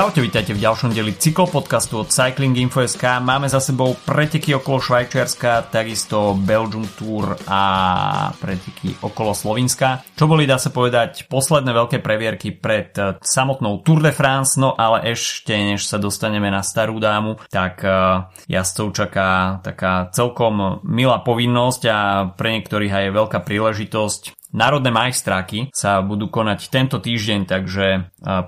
Čaute, vítajte v ďalšom deli cyklopodcastu od Cycling Info.sk. Máme za sebou preteky okolo Švajčiarska, takisto Belgium Tour a preteky okolo Slovenska. Čo boli, dá sa povedať, posledné veľké previerky pred eh, samotnou Tour de France, no ale ešte než sa dostaneme na starú dámu, tak eh, jazdcov čaká taká celkom milá povinnosť a pre niektorých aj veľká príležitosť Národné majstráky sa budú konať tento týždeň, takže e,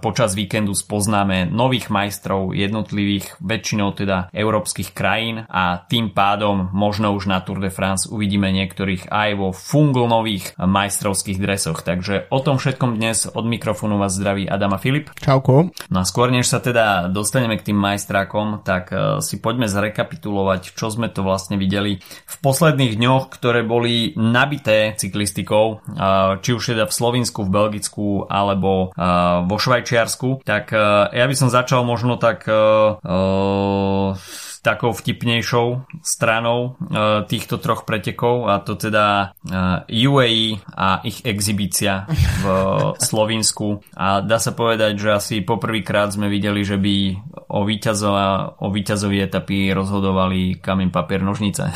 počas víkendu spoznáme nových majstrov jednotlivých, väčšinou teda európskych krajín a tým pádom možno už na Tour de France uvidíme niektorých aj vo fungl nových majstrovských dresoch. Takže o tom všetkom dnes od mikrofónu vás zdraví Adama Filip. Čauko. No a skôr než sa teda dostaneme k tým majstrákom, tak e, si poďme zrekapitulovať, čo sme to vlastne videli v posledných dňoch, ktoré boli nabité cyklistikou či už teda v Slovensku, v Belgicku alebo vo Švajčiarsku, tak ja by som začal možno tak takou vtipnejšou stranou uh, týchto troch pretekov a to teda e, UAE a ich exibícia v Slovinsku a dá sa povedať, že asi poprvýkrát sme videli, že by o, víťazova, o víťazovi etapy rozhodovali kamen papier nožnice.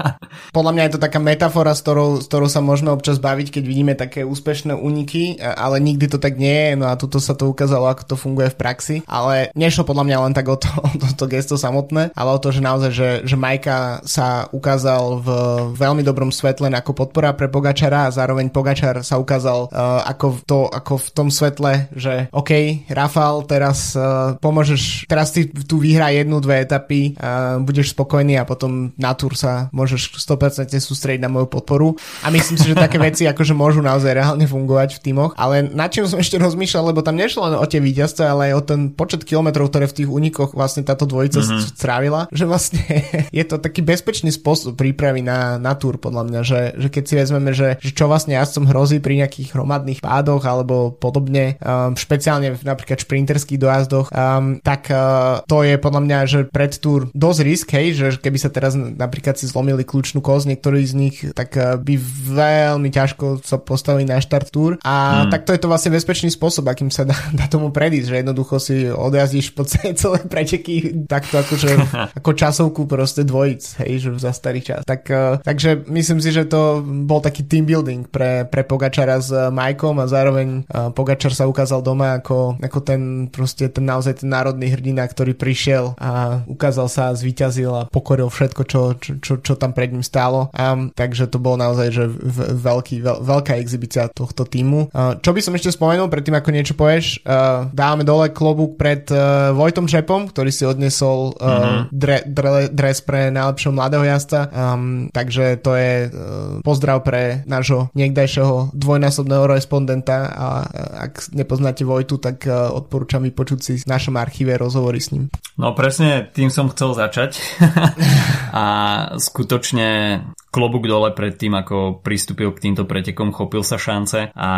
Podľa mňa je to taká metafora, s ktorou, s ktorou sa môžeme občas baviť, keď vidíme také úspešné úniky, ale nikdy to tak nie je, no a tuto sa to ukázalo, ako to funguje v praxi, ale nešlo podľa mňa len tak o to, o to gesto samotné, ale o to, že naozaj, že, že Majka sa ukázal v veľmi dobrom svetle ako podpora pre Pogačara a zároveň Pogačar sa ukázal uh, ako, v to, ako v tom svetle, že OK, Rafal, teraz uh, pomôžeš, teraz si tu vyhrá jednu, dve etapy, uh, budeš spokojný a potom na tur sa môžeš 100% sústrediť na moju podporu. A myslím si, že také veci akože môžu naozaj reálne fungovať v týmoch. Ale nad čím som ešte rozmýšľal, lebo tam nešlo len o tie víťazce, ale aj o ten počet kilometrov, ktoré v tých únikoch vlastne táto dvojica mm-hmm. strávila, že vlastne je to taký bezpečný spôsob prípravy na, na túr, podľa mňa, že, že keď si vezmeme, že, že čo vlastne jazdcom hrozí pri nejakých hromadných pádoch alebo podobne, um, špeciálne v napríklad šprinterských dojazdoch, um, tak uh, to je podľa mňa, že pred túr dosť risk, hej, že keby sa teraz napríklad si zlomili kľúčnú koz niektorý z nich, tak uh, by veľmi ťažko sa postavili na štart túr a hmm. tak to je to vlastne bezpečný spôsob, akým sa dá, dá tomu predísť, že jednoducho si odjazdíš po celé preteky takto akože ako čas časovku proste dvojic, hej, že za starý čas. Tak, uh, takže myslím si, že to bol taký team building pre, pre Pogačara s uh, Majkom a zároveň Pogačar sa ukázal doma ako, ako ten proste ten naozaj ten národný hrdina, ktorý prišiel a ukázal sa, zvíťazil a pokoril všetko, čo, čo, čo, čo tam pred ním stálo. Um, takže to bol naozaj že veľký, veľ, veľká exhibícia tohto týmu. Uh, čo by som ešte spomenul, predtým ako niečo povieš, uh, dávame dole klobúk pred uh, Vojtom Šepom, ktorý si odnesol uh, mm-hmm. dre, dre, dres pre najlepšieho mladého jazda. Um, takže to je uh, pozdrav pre nášho niekdajšieho dvojnásobného respondenta a uh, ak nepoznáte Vojtu, tak uh, odporúčam vypočuť si v našom archíve rozhovory s ním. No presne tým som chcel začať a skutočne klobúk dole pred tým, ako pristúpil k týmto pretekom, chopil sa šance a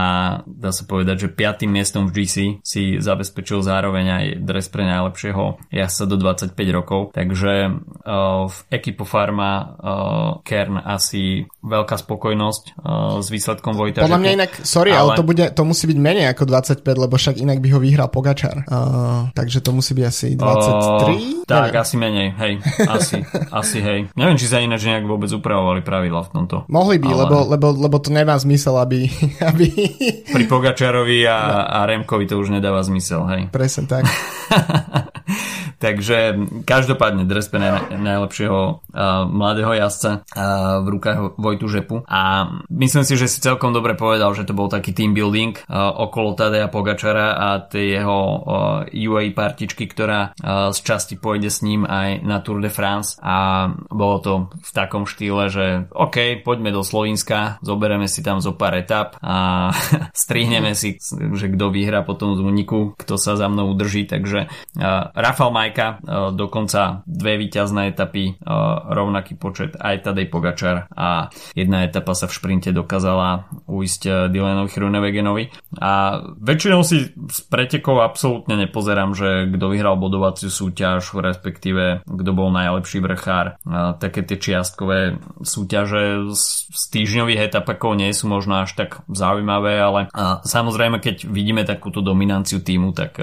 dá sa povedať, že piatým miestom v GC si zabezpečil zároveň aj dres pre najlepšieho jazdca do 25 rokov, takže uh, v ekipo Farma uh, Kern asi veľká spokojnosť uh, s výsledkom Vojta. Podľa mňa inak, sorry, ale... ale to, bude, to musí byť menej ako 25, lebo však inak by ho vyhral Pogačar. Uh, takže to musí byť asi 23? Uh, tak, Neviem. asi menej, hej. Asi, asi hej. Neviem, či sa ináč nejak vôbec upravovali pravidla v tomto. Mohli by, ale... lebo, lebo, lebo to nemá zmysel, aby... aby... Pri Pogačarovi a, a Remkovi to už nedáva zmysel, hej. Presne tak. Takže každopádne dres najlepšieho uh, mladého jazdca uh, v rukách Vojtu Žepu. A myslím si, že si celkom dobre povedal, že to bol taký team building uh, okolo Tadeja Pogačara a tej jeho uh, UAE partičky, ktorá uh, z časti pôjde s ním aj na Tour de France. A bolo to v takom štýle, že OK, poďme do Slovenska, zoberieme si tam zo pár etap a strihneme si, že kto vyhrá potom z úniku, kto sa za mnou udrží, takže uh, Rafal Maj Majka, dokonca dve víťazné etapy, rovnaký počet aj Tadej Pogačar a jedna etapa sa v šprinte dokázala uísť Dylanovi Chrunewegenovi a väčšinou si z pretekov absolútne nepozerám, že kto vyhral bodovaciu súťaž, respektíve kto bol najlepší vrchár. Také tie čiastkové súťaže z týždňových etapakov nie sú možno až tak zaujímavé, ale samozrejme keď vidíme takúto dominanciu týmu, tak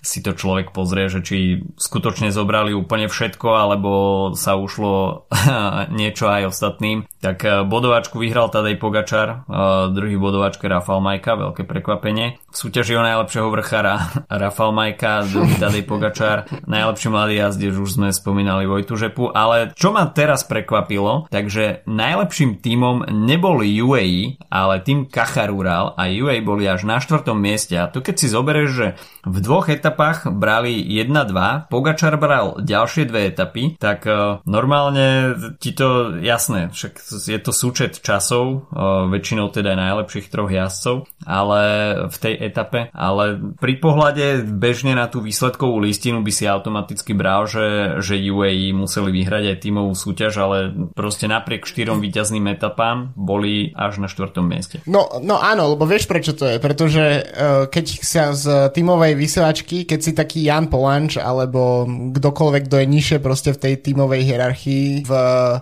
si to človek pozrie, že či skutočne zobrali úplne všetko, alebo sa ušlo niečo aj ostatným. Tak bodovačku vyhral Tadej Pogačar, druhý bodovačka Rafal Majka, veľké prekvapenie. V súťaži o najlepšieho vrchára Rafal Majka, druhý Tadej Pogačar, najlepší mladý jazdec, už sme spomínali Vojtu Žepu, ale čo ma teraz prekvapilo, takže najlepším týmom nebol UAE, ale tým Kacharural a UAE boli až na štvrtom mieste a tu keď si zoberieš, že v dvoch etapách brali 1-2, Pogačar bral ďalšie dve etapy, tak uh, normálne ti to jasné, však je to súčet časov, uh, väčšinou teda najlepších troch jazdcov, ale v tej etape, ale pri pohľade bežne na tú výsledkovú listinu by si automaticky bral, že, že UAE museli vyhrať aj tímovú súťaž, ale proste napriek štyrom víťazným etapám boli až na štvrtom mieste. No, no áno, lebo vieš prečo to je, pretože uh, keď sa z tímovej vysielačky, keď si taký Jan Polanč alebo kdokoľvek, kto je nižšie proste v tej tímovej hierarchii, v,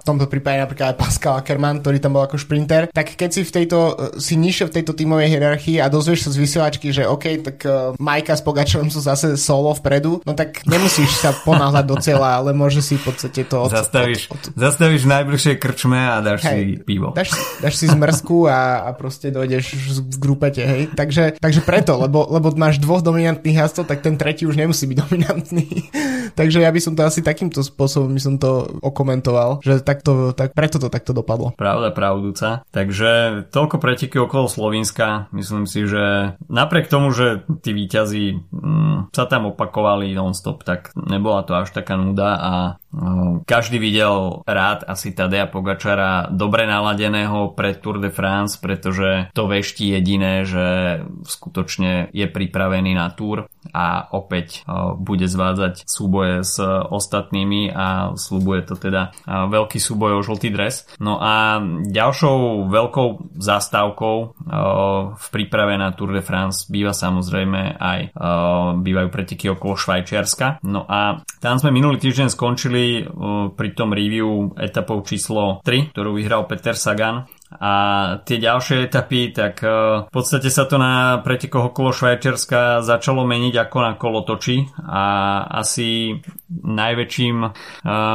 tomto prípade napríklad aj Pascal Ackermann, ktorý tam bol ako šprinter, tak keď si v tejto, si nižšie v tejto tímovej hierarchii a dozvieš sa z vysielačky, že OK, tak uh, Majka s Pogačom sú zase solo vpredu, no tak nemusíš sa ponáhľať do cieľa, ale môže si v podstate to... Od, zastavíš, od, od, zastavíš v najbližšej krčme a dáš hej, si pivo. Dáš, dáš si zmrzku a, a proste dojdeš v grupete, hej. Takže, takže preto, lebo, lebo máš dvoch dominantných jazdcov, tak ten tretí už nemusí byť dominantný. takže ja by som to asi takýmto spôsobom by som to okomentoval, že takto, tak, preto to takto dopadlo. Pravda, pravdúca. Takže toľko preteky okolo Slovenska. Myslím si, že napriek tomu, že tí výťazí mm, sa tam opakovali non-stop, tak nebola to až taká nuda a každý videl rád asi Tadea Pogačara dobre naladeného pred Tour de France, pretože to veští jediné, že skutočne je pripravený na Tour a opäť bude zvádzať súboje s ostatnými a slúbuje to teda veľký súboj o žltý dres. No a ďalšou veľkou zastávkou v príprave na Tour de France býva samozrejme aj bývajú preteky okolo Švajčiarska. No a tam sme minulý týždeň skončili pri tom review etapou číslo 3, ktorú vyhral Peter Sagan a tie ďalšie etapy, tak e, v podstate sa to na pretekoch okolo Švajčiarska začalo meniť ako na kolotoči a asi najväčším uh,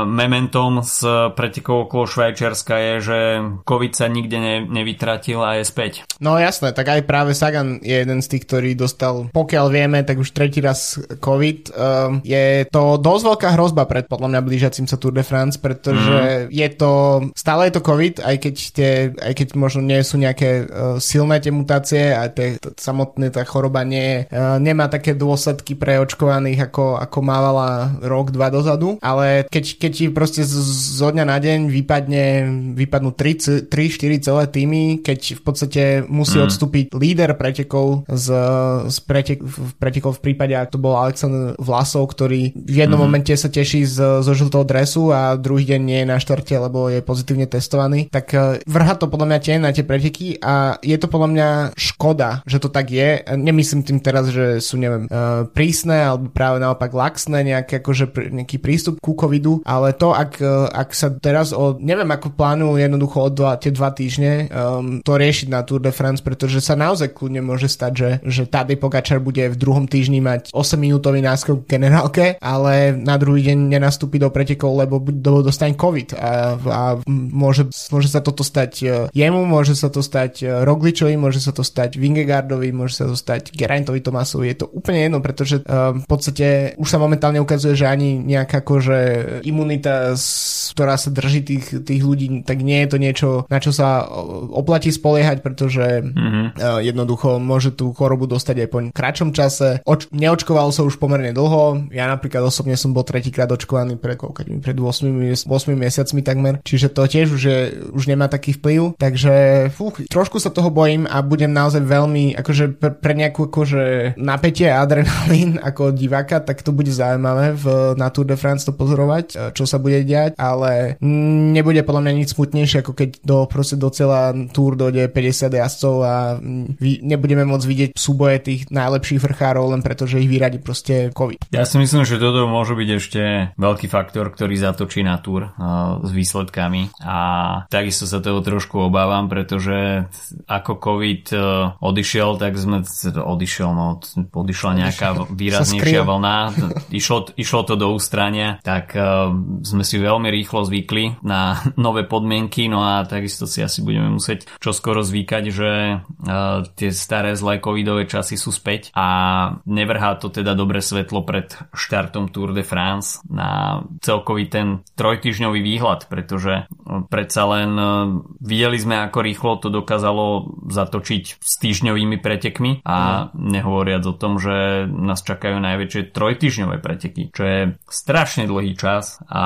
mementom z pretekov okolo Švajčiarska je, že COVID sa nikde ne, nevytratil a je späť. No jasné, tak aj práve Sagan je jeden z tých, ktorý dostal, pokiaľ vieme, tak už tretí raz COVID. Uh, je to dosť veľká hrozba pred podľa mňa blížacím sa Tour de France, pretože mm. je to, stále je to COVID, aj keď, tie, aj keď možno nie sú nejaké uh, silné tie mutácie a tie, t- samotné tá choroba nie, uh, nemá také dôsledky pre očkovaných, ako, ako mávala rok dva dozadu, ale keď, keď ti proste z, zo dňa na deň vypadne, vypadnú 3-4 celé týmy, keď v podstate musí mm. odstúpiť líder pretekov z, z pretek, pretekov v prípade, ak to bol Alexander Vlasov, ktorý v jednom mm. momente sa teší z, zo žltého dresu a druhý deň nie je na štarte, lebo je pozitívne testovaný, tak e, vrha to podľa mňa tie na tie preteky a je to podľa mňa škoda, že to tak je. Nemyslím tým teraz, že sú, neviem, e, prísne alebo práve naopak laxné nejaké akože nejaký prístup ku covidu, ale to, ak, e, ak sa teraz o, neviem ako plánujú jednoducho o dva, tie dva týždne um, to riešiť na Tour de France, pretože sa naozaj kľudne môže stať, že, že Tadej Pogačar bude v druhom týždni mať 8 minútový náskok v generálke, ale na druhý deň nenastúpi do pretekov, lebo dostane COVID a, a môže, môže sa toto stať e, jemu, môže sa to stať e, Rogličovi, môže sa to stať Vingegaardovi, môže sa to stať Geraintovi Tomasovi, je to úplne jedno, pretože um, v podstate už sa momentálne ukazuje, že ani nejaká akože imunita, ktorá sa drží tých, tých ľudí, tak nie je to niečo, na čo sa oplatí spoliehať, pretože mm-hmm. jednoducho môže tú chorobu dostať aj po kratšom čase. Oč- neočkoval sa už pomerne dlho. Ja napríklad osobne som bol tretíkrát očkovaný pred, pred 8, 8 mesiacmi takmer, čiže to tiež už, je, už nemá taký vplyv. Takže fú, trošku sa toho bojím a budem naozaj veľmi, akože pre, pre nejakú akože napätie a adrenalín ako diváka, tak to bude zaujímavé v, na Tour de France to pozorovať, e, čo sa bude diať, ale nebude podľa mňa nič smutnejšie, ako keď do, proste do celá Tour dojde 50 jazdcov a vy, nebudeme môcť vidieť súboje tých najlepších vrchárov len preto, že ich vyradí proste COVID. Ja si myslím, že toto môže byť ešte veľký faktor, ktorý zatočí na Tour uh, s výsledkami a takisto sa toho trošku obávam, pretože ako COVID uh, odišiel, tak sme odišiel, no odišla nejaká výraznejšia vlna, išlo, išlo to do ústrania, tak uh, sme si veľmi rýchlo zvykli na nové podmienky, no a takisto si asi budeme musieť čoskoro zvykať, že uh, tie staré zlé covidové časy sú späť a nevrhá to teda dobre svetlo pred štartom Tour de France na celkový ten trojtyžňový výhľad, pretože predsa len videli sme, ako rýchlo to dokázalo zatočiť s týždňovými pretekmi a mm. nehovoriac o tom, že nás čakajú najväčšie trojtyžňové preteky, čo je strašne dlhý čas a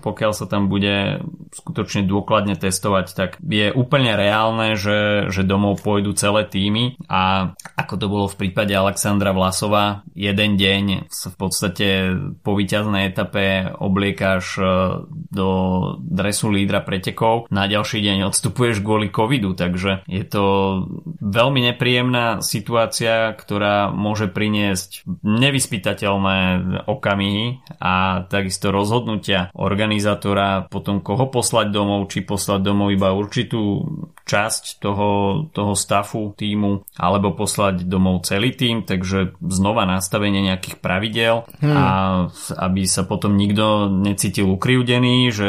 pokiaľ sa tam bude skutočne dôkladne testovať, tak je úplne reálne, že, že domov pôjdu celé týmy a ako to bolo v prípade Alexandra Vlasova, jeden deň sa v podstate po víťaznej etape obliekáš e, do dresu lídra pretekov, na ďalší deň odstupuješ kvôli covidu, takže je to veľmi nepríjemná situácia, ktorá môže priniesť nevyspytateľné okamihy a takisto rozhodnutia organizátora potom koho poslať domov, či poslať domov iba určitú časť toho, toho stafu týmu alebo poslať domov celý tým, takže znova nastavenie nejakých pravidel hmm. a aby sa potom nikto necítil ukrivdený, že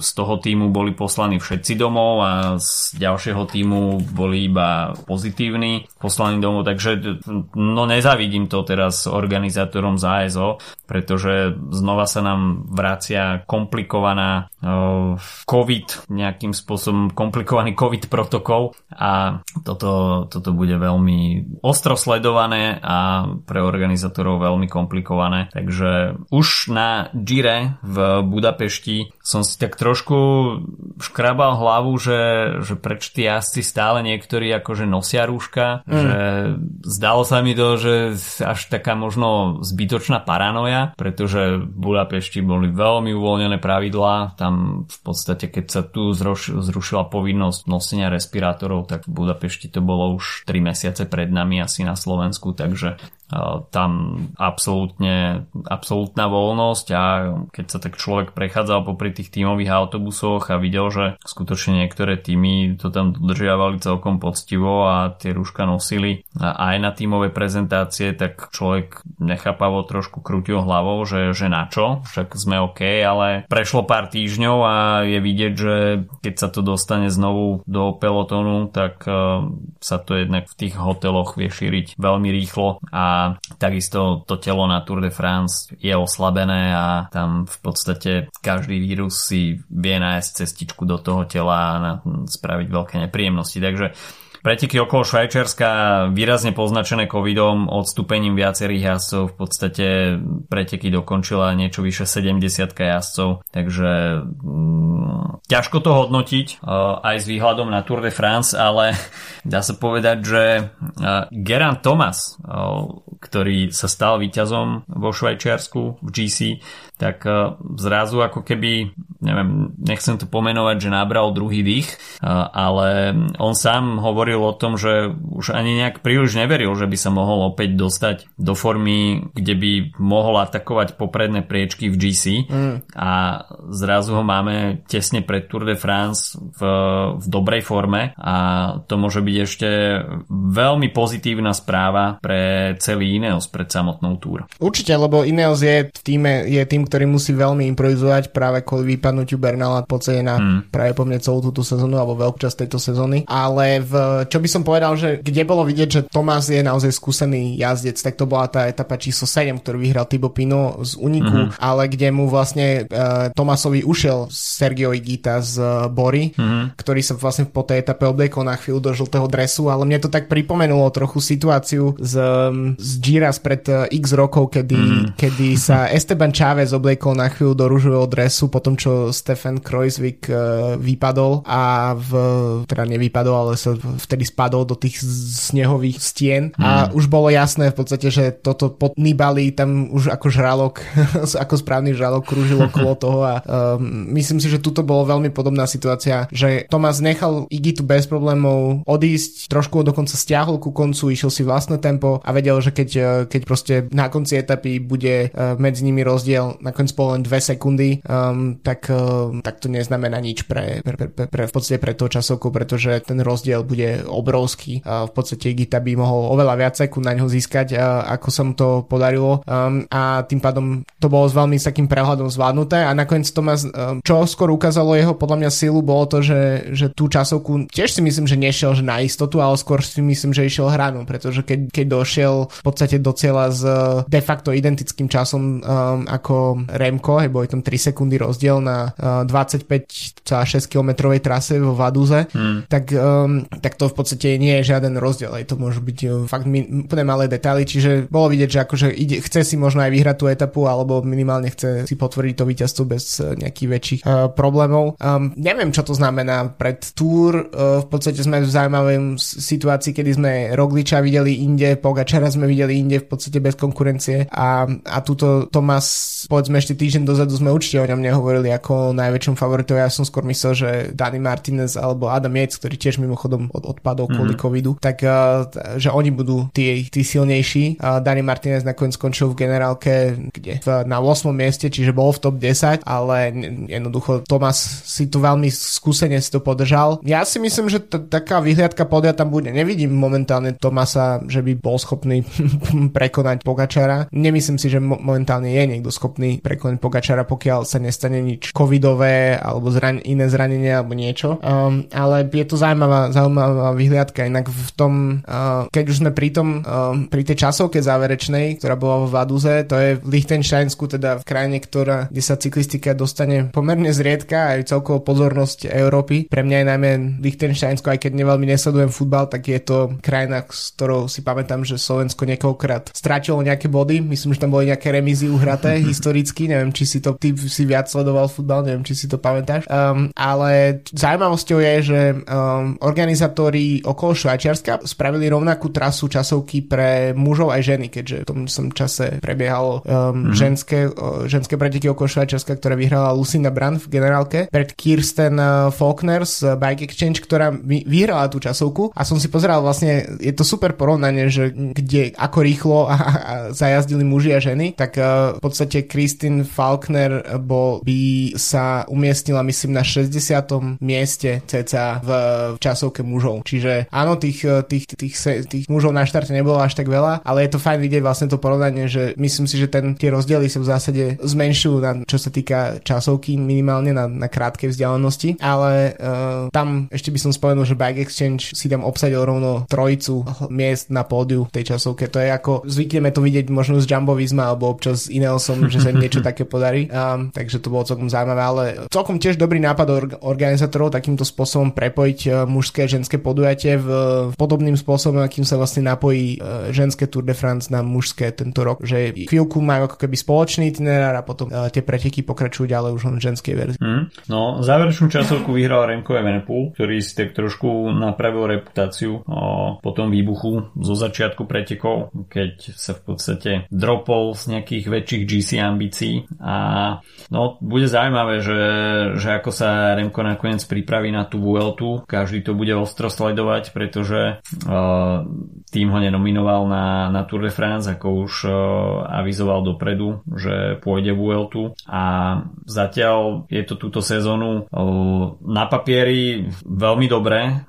z toho týmu boli poslaní všetci domov a z ďalšieho týmu boli iba pozitívni poslaní domov, takže no nezavidím to teraz organizátorom za ESO, pretože znova sa nám vracia komplikovaná COVID, nejakým spôsobom komplikovaný COVID protokol a toto, toto bude veľmi ostro sledované a pre organizátorov veľmi komplikované. Takže už na Gire v Budapešti som si tak trošku škrabal hlavu, že, že preč tí jazdci stále niektorí akože nosia rúška, mm. že zdalo sa mi to, že až taká možno zbytočná paranoja, pretože v Budapešti boli veľmi uvoľnené pravidlá, tam v podstate keď sa tu zruš, zrušila povinnosť nosenia respirátorov, tak v Budapešti to bolo už 3 mesiace pred nami asi na Slovensku, takže tam absolútne, absolútna voľnosť a keď sa tak človek prechádzal popri tých tímových autobusoch a videl, že skutočne niektoré týmy to tam dodržiavali celkom poctivo a tie rúška nosili aj na tímové prezentácie, tak človek nechápavo trošku krútil hlavou, že, že na čo, však sme OK, ale prešlo pár týždňov a je vidieť, že keď sa to dostane znovu do pelotónu, tak sa to jednak v tých hoteloch vie šíriť veľmi rýchlo a takisto to telo na Tour de France je oslabené a tam v podstate každý vírus si vie nájsť cestičku do toho tela a spraviť veľké nepríjemnosti. Takže Preteky okolo Švajčiarska výrazne poznačené covidom, odstúpením viacerých jazdcov, v podstate preteky dokončila niečo vyše 70 jazdcov, takže mm, ťažko to hodnotiť uh, aj s výhľadom na Tour de France, ale dá sa povedať, že uh, Geran Thomas, uh, ktorý sa stal víťazom vo Švajčiarsku v GC, tak e, zrazu ako keby, neviem, nechcem to pomenovať, že nabral druhý dých, e, ale on sám hovoril o tom, že už ani nejak príliš neveril, že by sa mohol opäť dostať do formy, kde by mohol atakovať popredné priečky v GC mm. a zrazu ho máme tesne pred Tour de France v, v dobrej forme a to môže byť ešte veľmi pozitívna správa pre celý Ineos, pred samotnou Tour. Určite, lebo Ineos je v týme, je tým, ktorý musí veľmi improvizovať práve kvôli vypadnutiu Bernala po na hmm. práve po mne celú túto sezónu alebo veľkú časť tejto sezóny. Ale v, čo by som povedal, že kde bolo vidieť, že Tomás je naozaj skúsený jazdec, tak to bola tá etapa číslo 7, ktorú vyhral Tibo Pino z Uniku, hmm. ale kde mu vlastne uh, Tomasovi ušiel Sergio Igita z uh, Bory, hmm. ktorý sa vlastne po tej etape obliekol na chvíľu do žltého dresu, ale mne to tak pripomenulo trochu situáciu z, z Gira spred uh, x rokov, kedy, hmm. kedy sa Esteban Chávez obliekol na chvíľu do rúžového dresu, potom čo Stefan Kreuzvik vypadol a v, teda nevypadol, ale sa vtedy spadol do tých snehových stien mm. a už bolo jasné v podstate, že toto pod Nibali tam už ako žralok, ako správny žralok krúžilo okolo toho a um, myslím si, že tuto bolo veľmi podobná situácia, že Thomas nechal Igitu bez problémov odísť, trošku dokonca stiahol ku koncu, išiel si vlastné tempo a vedel, že keď, keď proste na konci etapy bude medzi nimi rozdiel, nakoniec bolo len 2 sekundy, um, tak, uh, tak to neznamená nič pre, pre, pre, pre, v podstate pre tú časovku, pretože ten rozdiel bude obrovský. Uh, v podstate Igita by mohol oveľa viac sekúnd na ňo získať, uh, ako sa mu to podarilo um, a tým pádom to bolo s veľmi s takým prehľadom zvládnuté a nakoniec Thomas, um, čo skôr ukázalo jeho podľa mňa silu, bolo to, že, že tú časovku tiež si myslím, že nešiel že na istotu, ale skôr si myslím, že išiel hranu, pretože keď, keď došiel v podstate do cieľa s de facto identickým časom um, ako Remko, hej, boli tam 3 sekundy rozdiel na uh, 25,6 km trase vo Vaduze, hmm. tak, um, tak to v podstate nie je žiaden rozdiel, aj to môžu byť uh, fakt úplne malé detaily, čiže bolo vidieť, že akože ide, chce si možno aj vyhrať tú etapu, alebo minimálne chce si potvrdiť to víťazstvo bez uh, nejakých väčších uh, problémov. Um, neviem, čo to znamená pred Tour, uh, v podstate sme v zaujímavej situácii, kedy sme Rogliča videli inde, Pogačara sme videli inde v podstate bez konkurencie a, a túto Tomas, povedzme ešte týždeň dozadu sme určite o ňom nehovorili ako najväčšom favoritovi, ja som skôr myslel, že Dani Martinez alebo Adam Yates, ktorý tiež mimochodom od, odpadol kvôli mm-hmm. covidu, tak uh, že oni budú tí, tí silnejší. Dani Martinez nakoniec skončil v generálke kde? V, na 8. mieste, čiže bol v top 10, ale jednoducho Tomas si tu veľmi skúsene si to podržal. Ja si myslím, že t- taká vyhliadka podia tam bude. Nevidím momentálne Tomasa, že by bol schopný prekonať Pogačara. Nemyslím si, že mo- momentálne je niekto schopný prekonať Pogačara, pokiaľ sa nestane nič covidové alebo zran- iné zranenia alebo niečo. Um, ale je to zaujímavá, zaujímavá vyhliadka. Inak v tom, uh, keď už sme pri tom, um, pri tej časovke záverečnej, ktorá bola v Vaduze, to je v Liechtensteinsku, teda v krajine, ktorá, kde sa cyklistika dostane pomerne zriedka aj celkovo pozornosť Európy. Pre mňa je najmä Liechtensteinsko, aj keď neveľmi nesledujem futbal, tak je to krajina, s ktorou si pamätám, že Slovensko niekoľkokrát strátilo nejaké body. Myslím, že tam boli nejaké remízy uhraté historicky. Neviem, či si to ty si viac sledoval futbal, neviem, či si to pamätáš. Um, ale zaujímavosťou je, že um, organizátori okolo Švajčiarska spravili rovnakú trasu časovky pre mužov aj ženy, keďže v tom som čase prebiehalo um, mm-hmm. ženské, uh, ženské preteky okolo Švajčiarska, ktoré vyhrala Lucinda Brand v generálke pred Kirsten uh, Faulkner z Bike Exchange, ktorá vyhrala tú časovku a som si pozeral vlastne, je to super porovnanie, že kde ako rýchlo a, a zajazdili muži a ženy, tak uh, v podstate Kristin Faulkner bol, by sa umiestnila myslím na 60. mieste cca v, časovke mužov. Čiže áno, tých, tých, tých, tých, tých mužov na štarte nebolo až tak veľa, ale je to fajn vidieť vlastne to porovnanie, že myslím si, že ten, tie rozdiely sa v zásade zmenšujú, na, čo sa týka časovky minimálne na, na krátke vzdialenosti, ale uh, tam ešte by som spomenul, že Bike Exchange si tam obsadil rovno trojicu miest na pódiu v tej časovke. To je ako, zvykneme to vidieť možno z Jumbo Visma alebo občas z Ineosom, že sa niečo také podarí. Um, takže to bolo celkom zaujímavé, ale celkom tiež dobrý nápad or- organizátorov takýmto spôsobom prepojiť uh, mužské a ženské podujatie v, v podobným spôsobom, akým sa vlastne napojí uh, ženské Tour de France na mužské tento rok, že chvíľku majú ako keby spoločný itinerár a potom uh, tie preteky pokračujú ďalej už len v ženskej verzii. Hmm. No, záverečnú časovku vyhral Remco Evenepoel, ktorý si tak trošku napravil reputáciu o, po tom výbuchu zo začiatku pretekov, keď sa v podstate dropol z nejakých väčších GC ambícií a no, bude zaujímavé, že, že ako sa Remko nakoniec pripraví na tú Vueltu, každý to bude ostro sledovať, pretože uh, tým ho nenominoval na, na Tour de France, ako už uh, avizoval dopredu, že pôjde Vueltu a zatiaľ je to túto sezónu na papieri veľmi dobré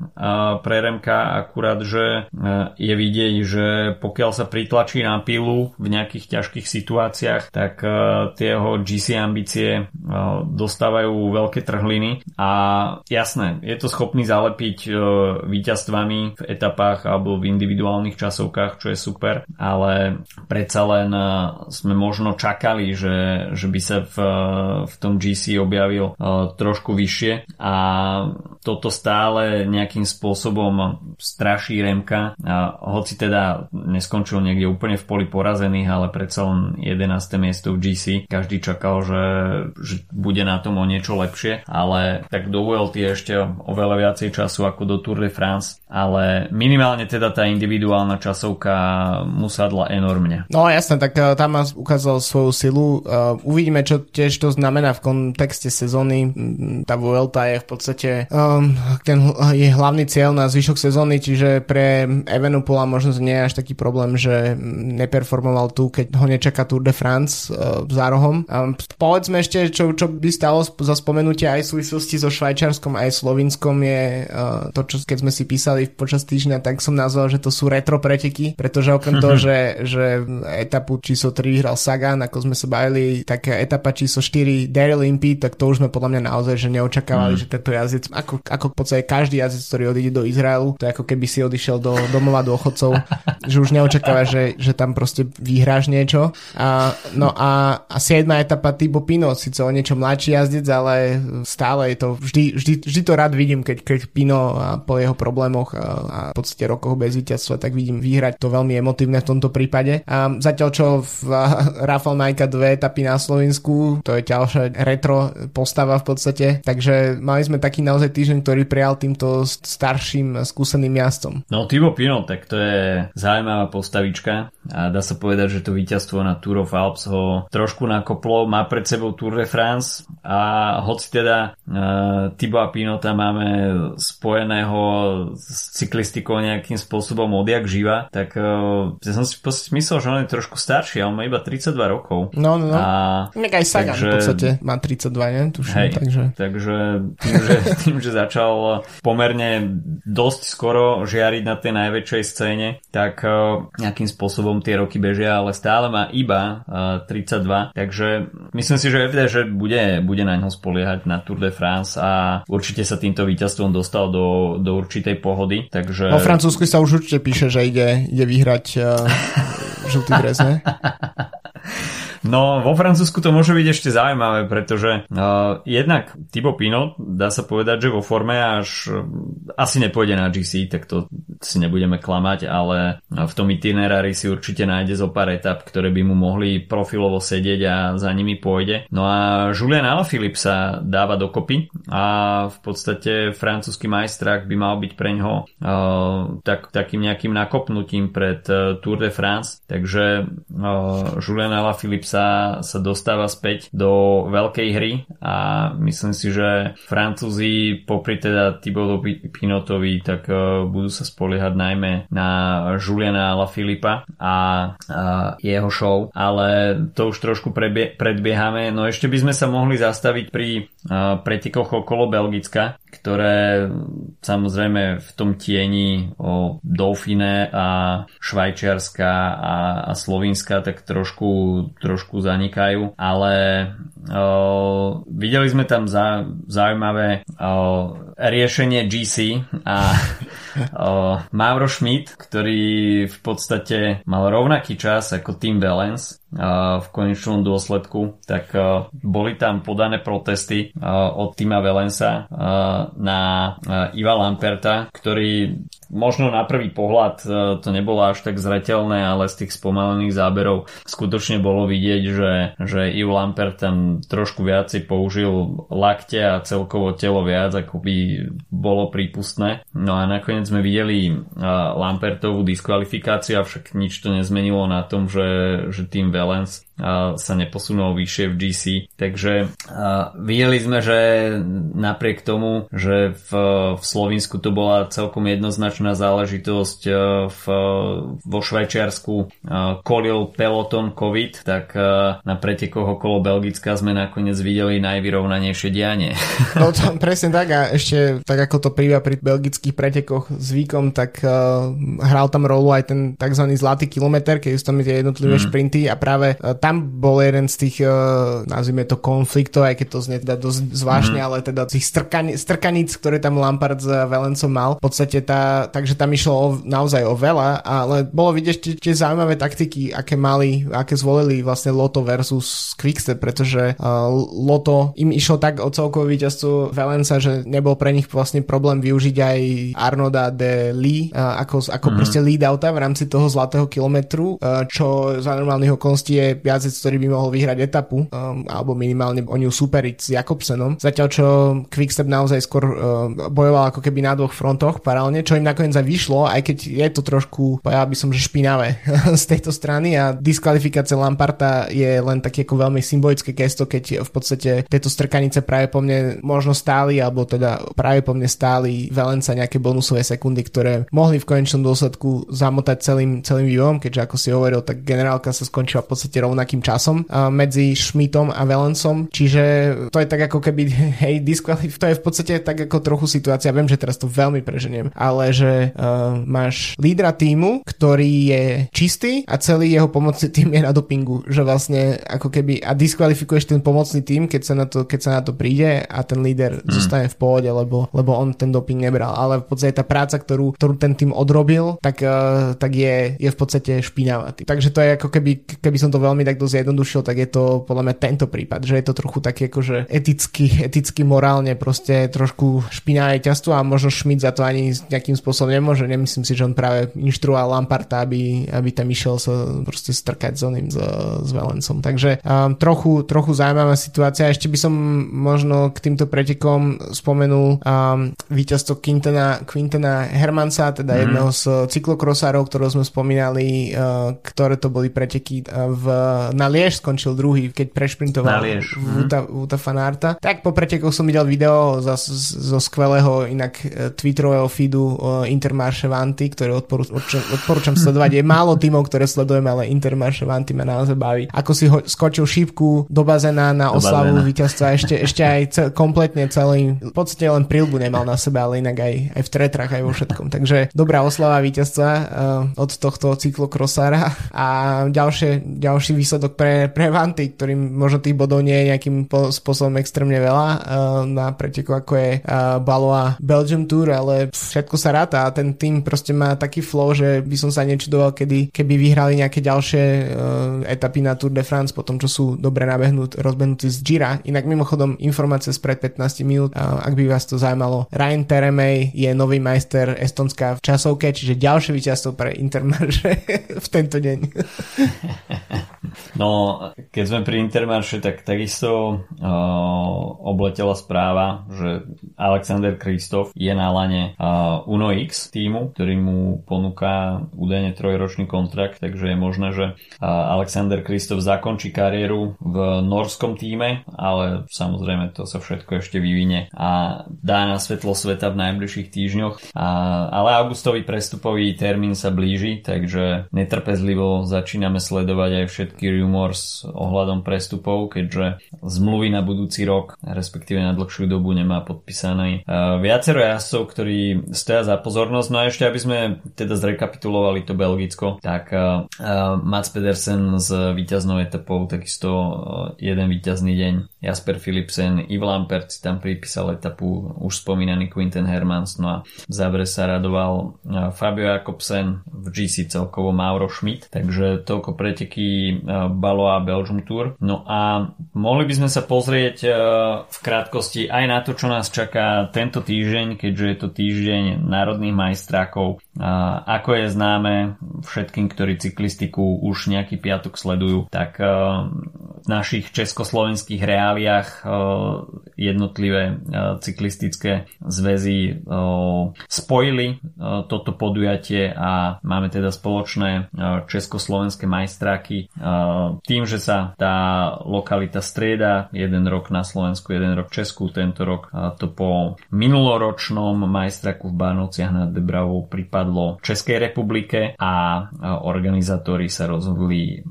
pre Remka, akurát, že je vidieť, že pokiaľ sa pritlačí na pilu v nejakých ťažkých situáciách, tak tie jeho GC ambície dostávajú veľké trhliny. A jasné, je to schopný zalepiť víťazstvami v etapách alebo v individuálnych individuálnych časovkách, čo je super, ale predsa len sme možno čakali, že, že by sa v, v tom GC objavil trošku vyššie a toto stále nejakým spôsobom straší Remka a hoci teda neskončil niekde úplne v poli porazených, ale predsa len 11. miesto v GC. Každý čakal, že, že bude na tom o niečo lepšie, ale tak do VLT je ešte oveľa viacej času ako do Tour de France, ale minimálne teda tá individuálna časovka musadla enormne. No jasné, tak uh, tam ukázal svoju silu. Uh, uvidíme, čo tiež to znamená v kontexte sezóny. Tá Vuelta je v podstate um, ten je hlavný cieľ na zvyšok sezóny, čiže pre Evenupula možno nie je až taký problém, že neperformoval tu, keď ho nečaká Tour de France uh, za rohom. Um, povedzme ešte, čo, čo by stalo za spomenutie aj v súvislosti so Švajčiarskom aj Slovinskom je to, čo keď sme si písali počas týždňa, tak som nazval, že to sú retro preteky, pretože okrem toho, že, že etapu číslo 3 vyhral Sagan, ako sme sa bavili, tak etapa číslo 4 Daryl Impey, tak to už sme podľa mňa naozaj že neočakávali, mm. že tento jazdec, ako, ako v podstate každý jazdec, ktorý odíde do Izraelu, to je ako keby si odišiel do domova dôchodcov, že už neočakáva, že, že tam proste vyhráš niečo. A, no a, a 7. etapa Tibo Pino, síce o niečo mladší jazdec, ale stále je to, vždy, vždy, vždy to rád vidím, keď, keď Pino a po jeho problémoch a, a v podstate rokoch bez víťazstva, tak vidím vyhrať to veľmi emotívne v tomto prípade. A zatiaľ čo v Rafal Majka dve etapy na Slovensku, to je ďalšia retro postava v podstate, takže mali sme taký naozaj týždeň, ktorý prijal týmto starším skúseným jazdcom. No Tibo Pino, tak to je zaujímavá postavička a dá sa povedať, že to víťazstvo na Tour of Alps ho trošku nakoplo, má pred sebou Tour de France a hoci teda uh, Tibo a Pino tam máme spojeného s cyklistikou nejakým spôsobom odjak živa, tak uh, ja som si myslel, že on je trošku starší, a on má iba 32 rokov. No, no, no. A, aj Sagan takže, v podstate má 32, ne? Tuším, hej, takže... takže tým, že, tým, že začal pomerne dosť skoro žiariť na tej najväčšej scéne, tak uh, nejakým spôsobom tie roky bežia, ale stále má iba uh, 32, takže myslím si, že FD, že bude, bude na ňo spoliehať na Tour de France a určite sa týmto víťazstvom dostal do, do určitej pohody, takže... Vo Francúzsku sa už určite píše, že ide, ide vyhrať uh, žltý dres, ne? No, vo Francúzsku to môže byť ešte zaujímavé, pretože uh, jednak Thibaut Pinot, dá sa povedať, že vo forme až uh, asi nepôjde na GC, tak to si nebudeme klamať, ale v tom itinerári si určite nájde zo pár etap, ktoré by mu mohli profilovo sedieť a za nimi pôjde. No a Julian Alaphilippe sa dáva dokopy a v podstate francúzsky majstrák by mal byť pre ňoho uh, tak, takým nejakým nakopnutím pred uh, Tour de France, takže uh, Julian Alaphilippe sa, sa dostáva späť do veľkej hry a myslím si, že Francúzi popri teda Thibautovi Pinotovi tak uh, budú sa spoliehať najmä na Juliana La Filipa a uh, jeho show, ale to už trošku prebie- predbiehame. No ešte by sme sa mohli zastaviť pri uh, pretekoch okolo Belgicka, ktoré samozrejme v tom tieni o Dauphine a Švajčiarska a, a Slovinska tak trošku, trošku zanikajú, ale o, videli sme tam za, zaujímavé o, riešenie GC a o, Mauro Schmidt, ktorý v podstate mal rovnaký čas ako Tim Valens v konečnom dôsledku, tak boli tam podané protesty od Tima Valensa na Iva Lamperta, ktorý možno na prvý pohľad e, to nebolo až tak zretelné, ale z tých spomalených záberov skutočne bolo vidieť, že, že Yves Lampert tam trošku viacej použil lakte a celkovo telo viac, ako by bolo prípustné. No a nakoniec sme videli e, Lampertovú diskvalifikáciu, avšak nič to nezmenilo na tom, že, že tým balance sa neposunul vyššie v GC. Takže videli sme, že napriek tomu, že v, v Slovensku to bola celkom jednoznačná záležitosť v, vo Švajčiarsku kolil peloton COVID, tak na pretekoch okolo Belgicka sme nakoniec videli najvyrovnanejšie dianie. No to, presne tak a ešte tak ako to príva pri belgických pretekoch zvykom, tak uh, hral tam rolu aj ten tzv. zlatý kilometr, keď sú tam tie jednotlivé mm. šprinty a práve uh, tam tam bol jeden z tých, uh, nazvime to konfliktov, aj keď to znie teda dosť zvláštne, mm. ale teda tých strkani, strkaníc, ktoré tam Lampard s Velencom mal. V podstate tá, takže tam išlo o, naozaj o veľa, ale bolo vidieť tie zaujímavé taktiky, aké mali, aké zvolili vlastne Loto versus Quickstep, pretože uh, Loto im išlo tak o celkové víťazstvo Velenca, že nebol pre nich vlastne problém využiť aj Arnoda de Lee uh, ako, ako mm. proste lead auta v rámci toho zlatého kilometru, uh, čo za normálnych okolností je jazdec, ktorý by mohol vyhrať etapu, um, alebo minimálne o ňu superiť s Jakobsenom. Zatiaľ, čo Quickstep naozaj skôr uh, bojoval ako keby na dvoch frontoch paralelne, čo im nakoniec aj vyšlo, aj keď je to trošku, povedal by som, že špinavé z tejto strany a diskvalifikácia Lamparta je len také ako veľmi symbolické gesto, keď v podstate tieto strkanice práve po mne možno stáli, alebo teda práve po mne stáli Velenca nejaké bonusové sekundy, ktoré mohli v konečnom dôsledku zamotať celým, celým vývojom, keďže ako si hovoril, tak generálka sa skončila v podstate rovnakým časom medzi Schmidtom a Velencom, čiže to je tak ako keby, hej, diskvalif- to je v podstate tak ako trochu situácia, viem, že teraz to veľmi preženiem, ale že uh, máš lídra týmu, ktorý je čistý a celý jeho pomocný tým je na dopingu, že vlastne ako keby a diskvalifikuješ ten pomocný tým, keď sa na to, keď sa na to príde a ten líder mm. zostane v pohode, lebo, lebo on ten doping nebral, ale v podstate tá práca, ktorú, ktorú ten tým odrobil, tak, uh, tak je, je v podstate špinavá. Takže to je ako keby, keby som to veľmi takto zjednodušil, tak je to podľa mňa tento prípad, že je to trochu také akože eticky, eticky morálne proste trošku špinavé ťastvo a možno Schmidt za to ani nejakým spôsobom nemôže. Nemyslím si, že on práve inštruoval Lamparta, aby, aby tam išiel sa proste strkať s oným, s, s Valencom. Takže um, trochu, trochu zaujímavá situácia. Ešte by som možno k týmto pretekom spomenul um, víťazstvo Quintana, Quintana Hermansa, teda mm. jedného z cyklokrosárov, ktorého sme spomínali, uh, ktoré to boli preteky v, na Liež skončil druhý, keď prešprintoval Vuta, Vuta Fanarta. Tak po pretekoch som videl video zo, zo skvelého inak uh, Twitterového feedu uh, Intermarche Vanty, ktoré odporúčam, odporúčam sledovať. Je málo tímov, ktoré sledujeme, ale Intermarche Vanty ma naozaj baví. Ako si ho, skočil šípku do bazéna na do oslavu víťazstva, ešte, ešte aj cel, kompletne celý, v podstate len prilbu nemal na sebe, ale inak aj, aj v tretrach, aj vo všetkom. Takže dobrá oslava víťazstva uh, od tohto cyklokrosára a ďalšie, ďalší výsledok pre, pre Vanty, ktorým možno tých bodov nie je nejakým spôsobom extrémne veľa uh, na preteku ako je uh, Baloa Belgium Tour, ale všetko sa ráta a ten tým proste má taký flow, že by som sa nečudoval, kedy, keby vyhrali nejaké ďalšie uh, etapy na Tour de France, potom čo sú dobre nabehnúť, rozbehnutí z Gira. Inak mimochodom informácie spred 15 minút, uh, ak by vás to zaujímalo. Ryan Teremej je nový majster Estonska v časovke, čiže ďalšie víťazstvo pre Intermarše v tento deň. No, keď sme pri Intermarše, tak takisto uh, obletela správa, že Alexander Kristof je na lane uh, Uno X týmu, ktorý mu ponúka údajne trojročný kontrakt, takže je možné, že uh, Alexander Kristof zakončí kariéru v norskom týme, ale samozrejme to sa všetko ešte vyvinie a dá na svetlo sveta v najbližších týždňoch. A, ale augustový prestupový termín sa blíži, takže netrpezlivo začíname sledovať aj všetky rumors ohľadom prestupov, keďže zmluvy na budúci rok, respektíve na dlhšiu dobu nemá podpísaný uh, viacero jazdcov, ktorí stoja za pozornosť. No a ešte, aby sme teda zrekapitulovali to Belgicko, tak uh, uh, Mats Pedersen s víťaznou etapou, takisto jeden víťazný deň. Jasper Philipsen, Yves Lampert si tam pripísal etapu, už spomínaný Quinten Hermans, no a v závere sa radoval Fabio Jakobsen, v GC celkovo Mauro Schmidt, takže toľko preteky Baloa Belgium Tour. No a mohli by sme sa pozrieť uh, v krátkosti aj na to, čo nás čaká tento týždeň, keďže je to týždeň národných majstrákov. Uh, ako je známe všetkým, ktorí cyklistiku už nejaký piatok sledujú, tak v našich československých reáliách jednotlivé cyklistické zväzy spojili toto podujatie a máme teda spoločné československé majstráky tým, že sa tá lokalita strieda, jeden rok na Slovensku, jeden rok v Česku, tento rok to po minuloročnom majstraku v Bánovciach nad Debravou pripadlo Českej republike a organizátori sa rozhodli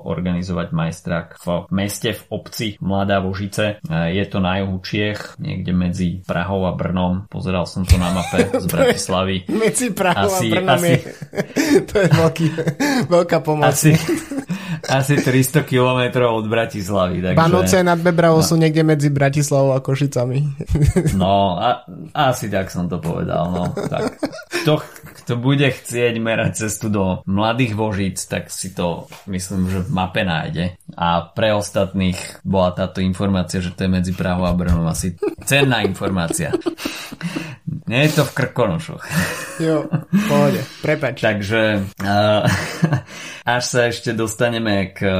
organizovať majstrak v meste, v obci Mladá Vožice. Je to na juhu Čiech, niekde medzi Prahou a Brnom. Pozeral som to na mape z Bratislavy. medzi Prahou asi, a Brnom asi, je, to je veľký, veľká pomoc. Asi, asi 300 km od Bratislavy. Takže... Banoce nad Bebravou no. sú niekde medzi Bratislavou a Košicami. no, a, asi tak som to povedal. No. Tak. Kto, kto bude chcieť merať cestu do mladých vožíc, tak si to myslím, že v mape nájde. A pre ostatných bola táto informácia, že to je medzi Prahou a Brnom asi cenná informácia. Nie je to v Krkonošoch. Jo, pohode, prepač. Takže uh, až sa ešte dostaneme k uh,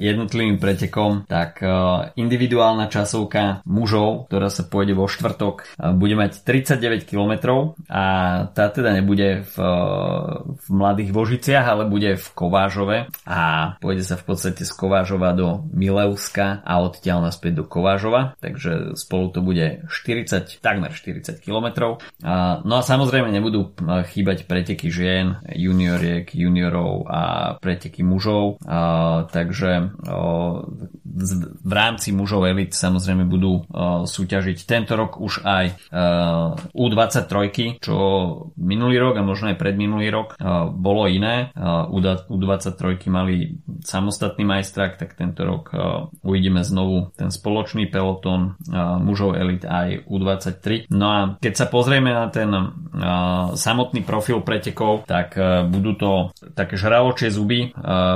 jednotlivým pretekom, tak uh, individuálna časovka mužov, ktorá sa pôjde vo štvrtok, uh, bude mať 39 km a tá teda nebude v, v Mladých Vožiciach, ale bude v Kovážove a pôjde sa v podstate z Kovážova do Mileuska a odtiaľ naspäť do Kovážova, takže spolu to bude 40, takmer 40 km. No a samozrejme nebudú chýbať preteky žien, junioriek, juniorov a preteky mužov, takže v rámci mužov elit samozrejme budú súťažiť tento rok už aj U23, čo minulý rok a možno aj predminulý rok bolo iné. U23 mali samostatný majstrak, tak tento rok uvidíme znovu ten spoločný peloton mužov elit aj U23. No a keď sa pozrieme na ten samotný profil pretekov, tak budú to také žraločie zuby.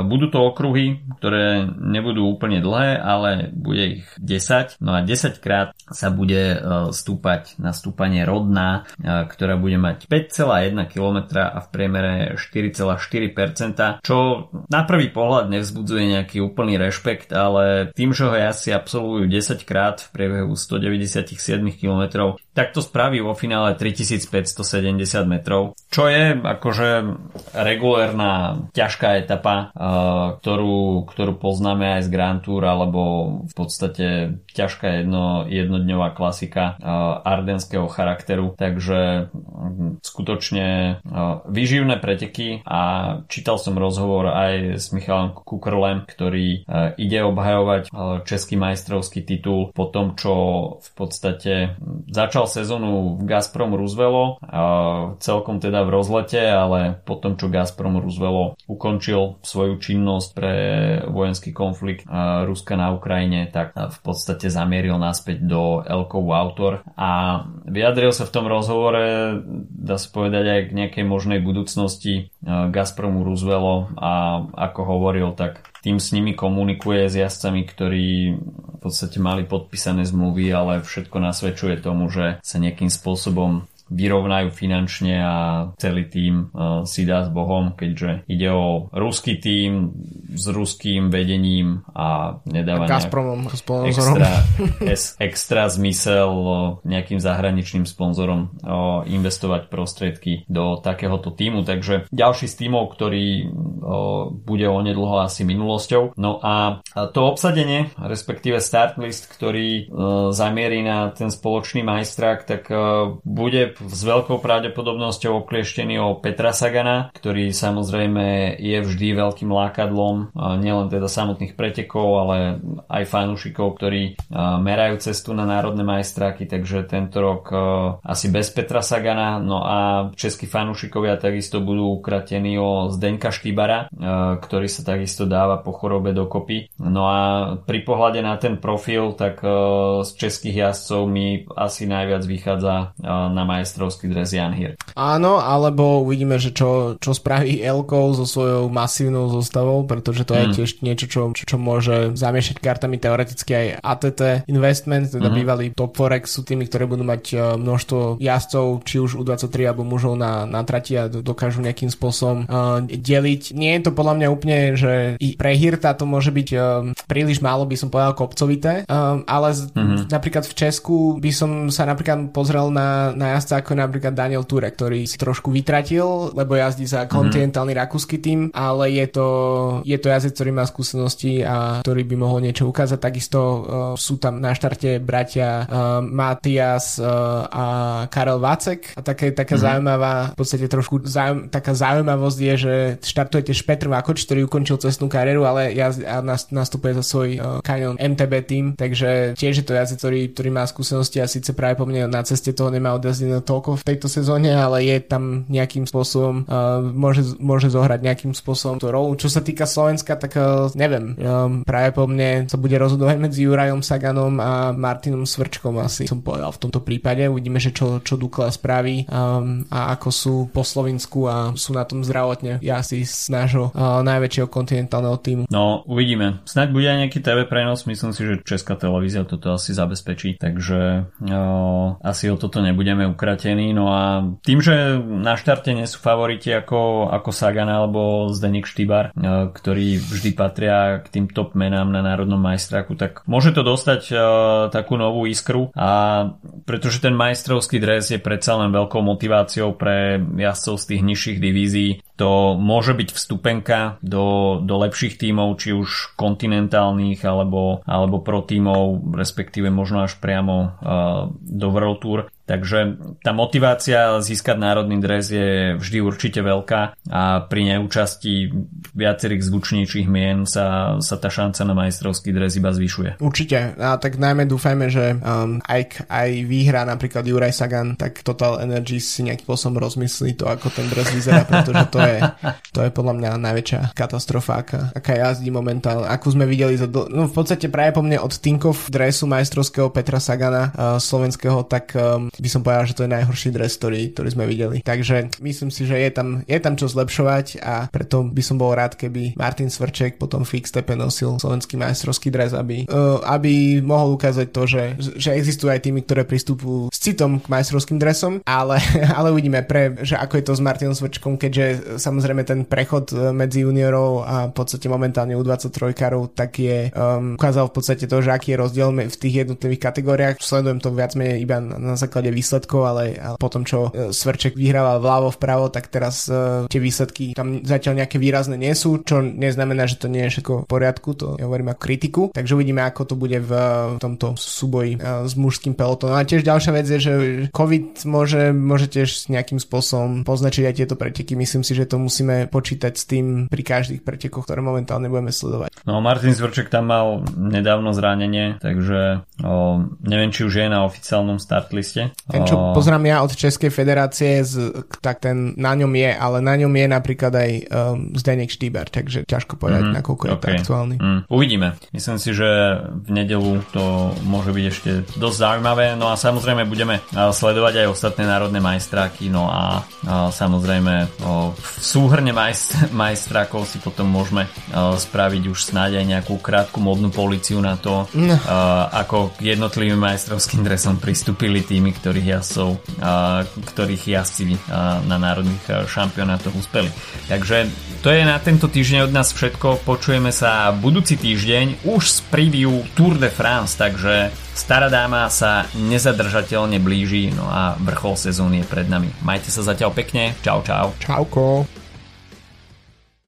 Budú to okruhy, ktoré nebudú úplne dlhé, ale bude ich 10. No a 10 krát sa bude uh, stúpať na stúpanie rodná, uh, ktorá bude mať 5,1 km a v priemere 4,4%, čo na prvý pohľad nevzbudzuje nejaký úplný rešpekt, ale tým, že ho asi absolvujú 10 krát v priebehu 197 km, tak to spraví vo finále 3570 metrov, čo je akože regulérna ťažká etapa, uh, ktorú, ktorú poznáme aj z Grand Tour, alebo v podstate ťažká jedno, jednodňová klasika uh, ardenského charakteru, takže um, skutočne uh, vyživné preteky a čítal som rozhovor aj s Michalom Kukrlem, ktorý ide obhajovať český majstrovský titul po tom, čo v podstate začal sezónu Gazprom Roosevelt, celkom teda v rozlete, ale potom čo Gazprom Roosevelt ukončil svoju činnosť pre vojenský konflikt Ruska na Ukrajine, tak v podstate zamieril naspäť do Elkovú autor. A vyjadril sa v tom rozhovore, dá sa povedať aj k nejakej možnej budúcnosti Gazpromu Roosevelt a ako hovoril, tak tým s nimi komunikuje s jazdcami, ktorí v podstate mali podpísané zmluvy, ale všetko nasvedčuje tomu, že sa nejakým spôsobom vyrovnajú finančne a celý tým uh, si dá s Bohom, keďže ide o ruský tým s ruským vedením a nedáva a extra, es, extra zmysel uh, nejakým zahraničným sponzorom uh, investovať prostriedky do takéhoto týmu. Takže ďalší z týmov, ktorý bude onedlho asi minulosťou. No a to obsadenie, respektíve start list, ktorý zamierí na ten spoločný majstrak, tak bude s veľkou pravdepodobnosťou oklieštený o Petra Sagana, ktorý samozrejme je vždy veľkým lákadlom nielen teda samotných pretekov, ale aj fanúšikov, ktorí merajú cestu na národné majstráky, takže tento rok asi bez Petra Sagana. No a českí fanúšikovia takisto budú ukratení o Zdenka Štýbara, ktorý sa takisto dáva po chorobe dokopy. No a pri pohľade na ten profil, tak z českých jazdcov mi asi najviac vychádza na majstrovský dres Jan Hir. Áno, alebo uvidíme, že čo, čo spraví Elko so svojou masívnou zostavou, pretože to mm. je tiež niečo, čo, čo, čo môže zamiešať kartami teoreticky aj ATT Investment, teda mm. bývalý Top Forex sú tými, ktoré budú mať e, množstvo jazdcov, či už U23 alebo mužov na, na trati a dokážu nejakým spôsobom uh, deliť. Nie je to podľa mňa úplne, že pre Hirta to môže byť uh, príliš málo, by som povedal, kopcovité, uh, ale z, mm-hmm. napríklad v Česku by som sa napríklad pozrel na, na jazdca ako napríklad Daniel Ture, ktorý si trošku vytratil, lebo jazdí za kontinentálny mm-hmm. rakúsky tým, ale je to, je to jazdec, ktorý má skúsenosti a ktorý by mohol niečo ukázať. Takisto uh, sú tam na štarte bratia uh, Matias uh, a Karel Vácek a také, taká mm-hmm. zaujímavá, v podstate trošku zaujím, taká zaujímavosť je, že štartuje tiež Petr Vakoč, ktorý ukončil cestnú kariéru, ale jazd, a nastupuje za svoj uh, Canyon MTB tým, takže tiež je to jazdec, ktorý, ktorý má skúsenosti a síce práve po mne na ceste toho nemá odjazdené toľko v tejto sezóne, ale je tam nejakým spôsobom, uh, môže, môže zohrať nejakým spôsobom tú rolu. Čo sa týka Slovenska, tak uh, neviem, um, práve po mne sa bude rozhodovať medzi Jurajom Saganom a Martinom Svrčkom asi som povedal v tomto prípade. Uvidíme, že čo, čo Dukla spraví um, a ako sú po Slovensku a sú na tom zdravotne. Ja si z nášho uh, najväčšieho kontinentálneho týmu. No, uvidíme. Snaď bude aj nejaký TV prenos, myslím si, že Česká televízia toto asi zabezpečí, takže uh, asi o toto nebudeme ukratení. No a tým, že na štarte nie sú favoriti ako, ako Sagan alebo Zdenek Štýbar, uh, ktorí vždy patria k tým top menám na národnom majstráku, tak môže to dostať uh, takú novú iskru a pretože ten majstrovský dres je predsa len veľkou motiváciou pre jazdcov z tých nižších divízií, to môže byť vstupenka do, do lepších tímov, či už kontinentálnych alebo, alebo pro tímov, respektíve možno až priamo uh, do World Tour. Takže tá motivácia získať národný dres je vždy určite veľká a pri neúčasti viacerých zvučnejších mien sa, sa tá šanca na majstrovský dres iba zvyšuje. Určite. A tak najmä dúfajme, že um, aj, aj výhra napríklad Juraj Sagan, tak Total Energy si nejakým spôsobom rozmyslí to, ako ten dres vyzerá, pretože to je, to je podľa mňa najväčšia katastrofa, aká, aká jazdí momentálne. Akú sme videli za dl- no v podstate práve po mne od Tinkov dresu majstrovského Petra Sagana uh, slovenského, tak um, by som povedal, že to je najhorší dres, ktorý, ktorý sme videli. Takže myslím si, že je tam, je tam čo zlepšovať a preto by som bol rád, keby Martin Svrček potom Fix Tepe nosil slovenský majstrovský dres, aby, uh, aby mohol ukázať to, že, že existujú aj týmy, ktoré pristupujú s citom k majstrovským dresom, ale, ale uvidíme, pre, že ako je to s Martinom Svrčkom, keďže samozrejme ten prechod e, medzi juniorov a v podstate momentálne u 23 karov tak je um, ukázal v podstate to, že aký je rozdiel v tých jednotlivých kategóriách. Sledujem to viac menej iba na, na základe výsledkov výsledkov, ale, ale potom čo e, Svrček vyhrával vľavo vpravo, tak teraz uh, tie výsledky tam zatiaľ nejaké výrazné nie sú, čo neznamená, že to nie je všetko v poriadku, to ja hovorím ako kritiku, takže uvidíme, ako to bude v, tomto súboji uh, s mužským pelotónom. A tiež ďalšia vec je, že COVID môže, môže tiež nejakým spôsobom poznačiť aj tieto preteky. Myslím si, že to musíme počítať s tým pri každých pretekoch, ktoré momentálne budeme sledovať. No Martin Zvrček tam mal nedávno zranenie, takže o, neviem, či už je na oficiálnom startliste. Ten, čo pozrám ja od Českej federácie, z, tak ten na ňom je, ale na ňom je napríklad aj um, Zdenek Štýber, takže ťažko povedať, mm, nakoľko okay. je to aktuálny. Mm, uvidíme. Myslím si, že v nedelu to môže byť ešte dosť zaujímavé, no a samozrejme budeme sledovať aj ostatné národné majstráky, no a, a samozrejme o, v súhrne majst, majstrákov si potom môžeme o, spraviť už snáď aj nejakú krátku modnú policiu na to, no. o, ako k jednotlivým majstrovským dresom pristúpili tými, ktorých ja jazdcov, ktorých jazdci na národných šampionátoch uspeli. Takže to je na tento týždeň od nás všetko. Počujeme sa budúci týždeň už z preview Tour de France, takže stará dáma sa nezadržateľne blíži, no a vrchol sezóny je pred nami. Majte sa zatiaľ pekne. Čau, čau. Čauko.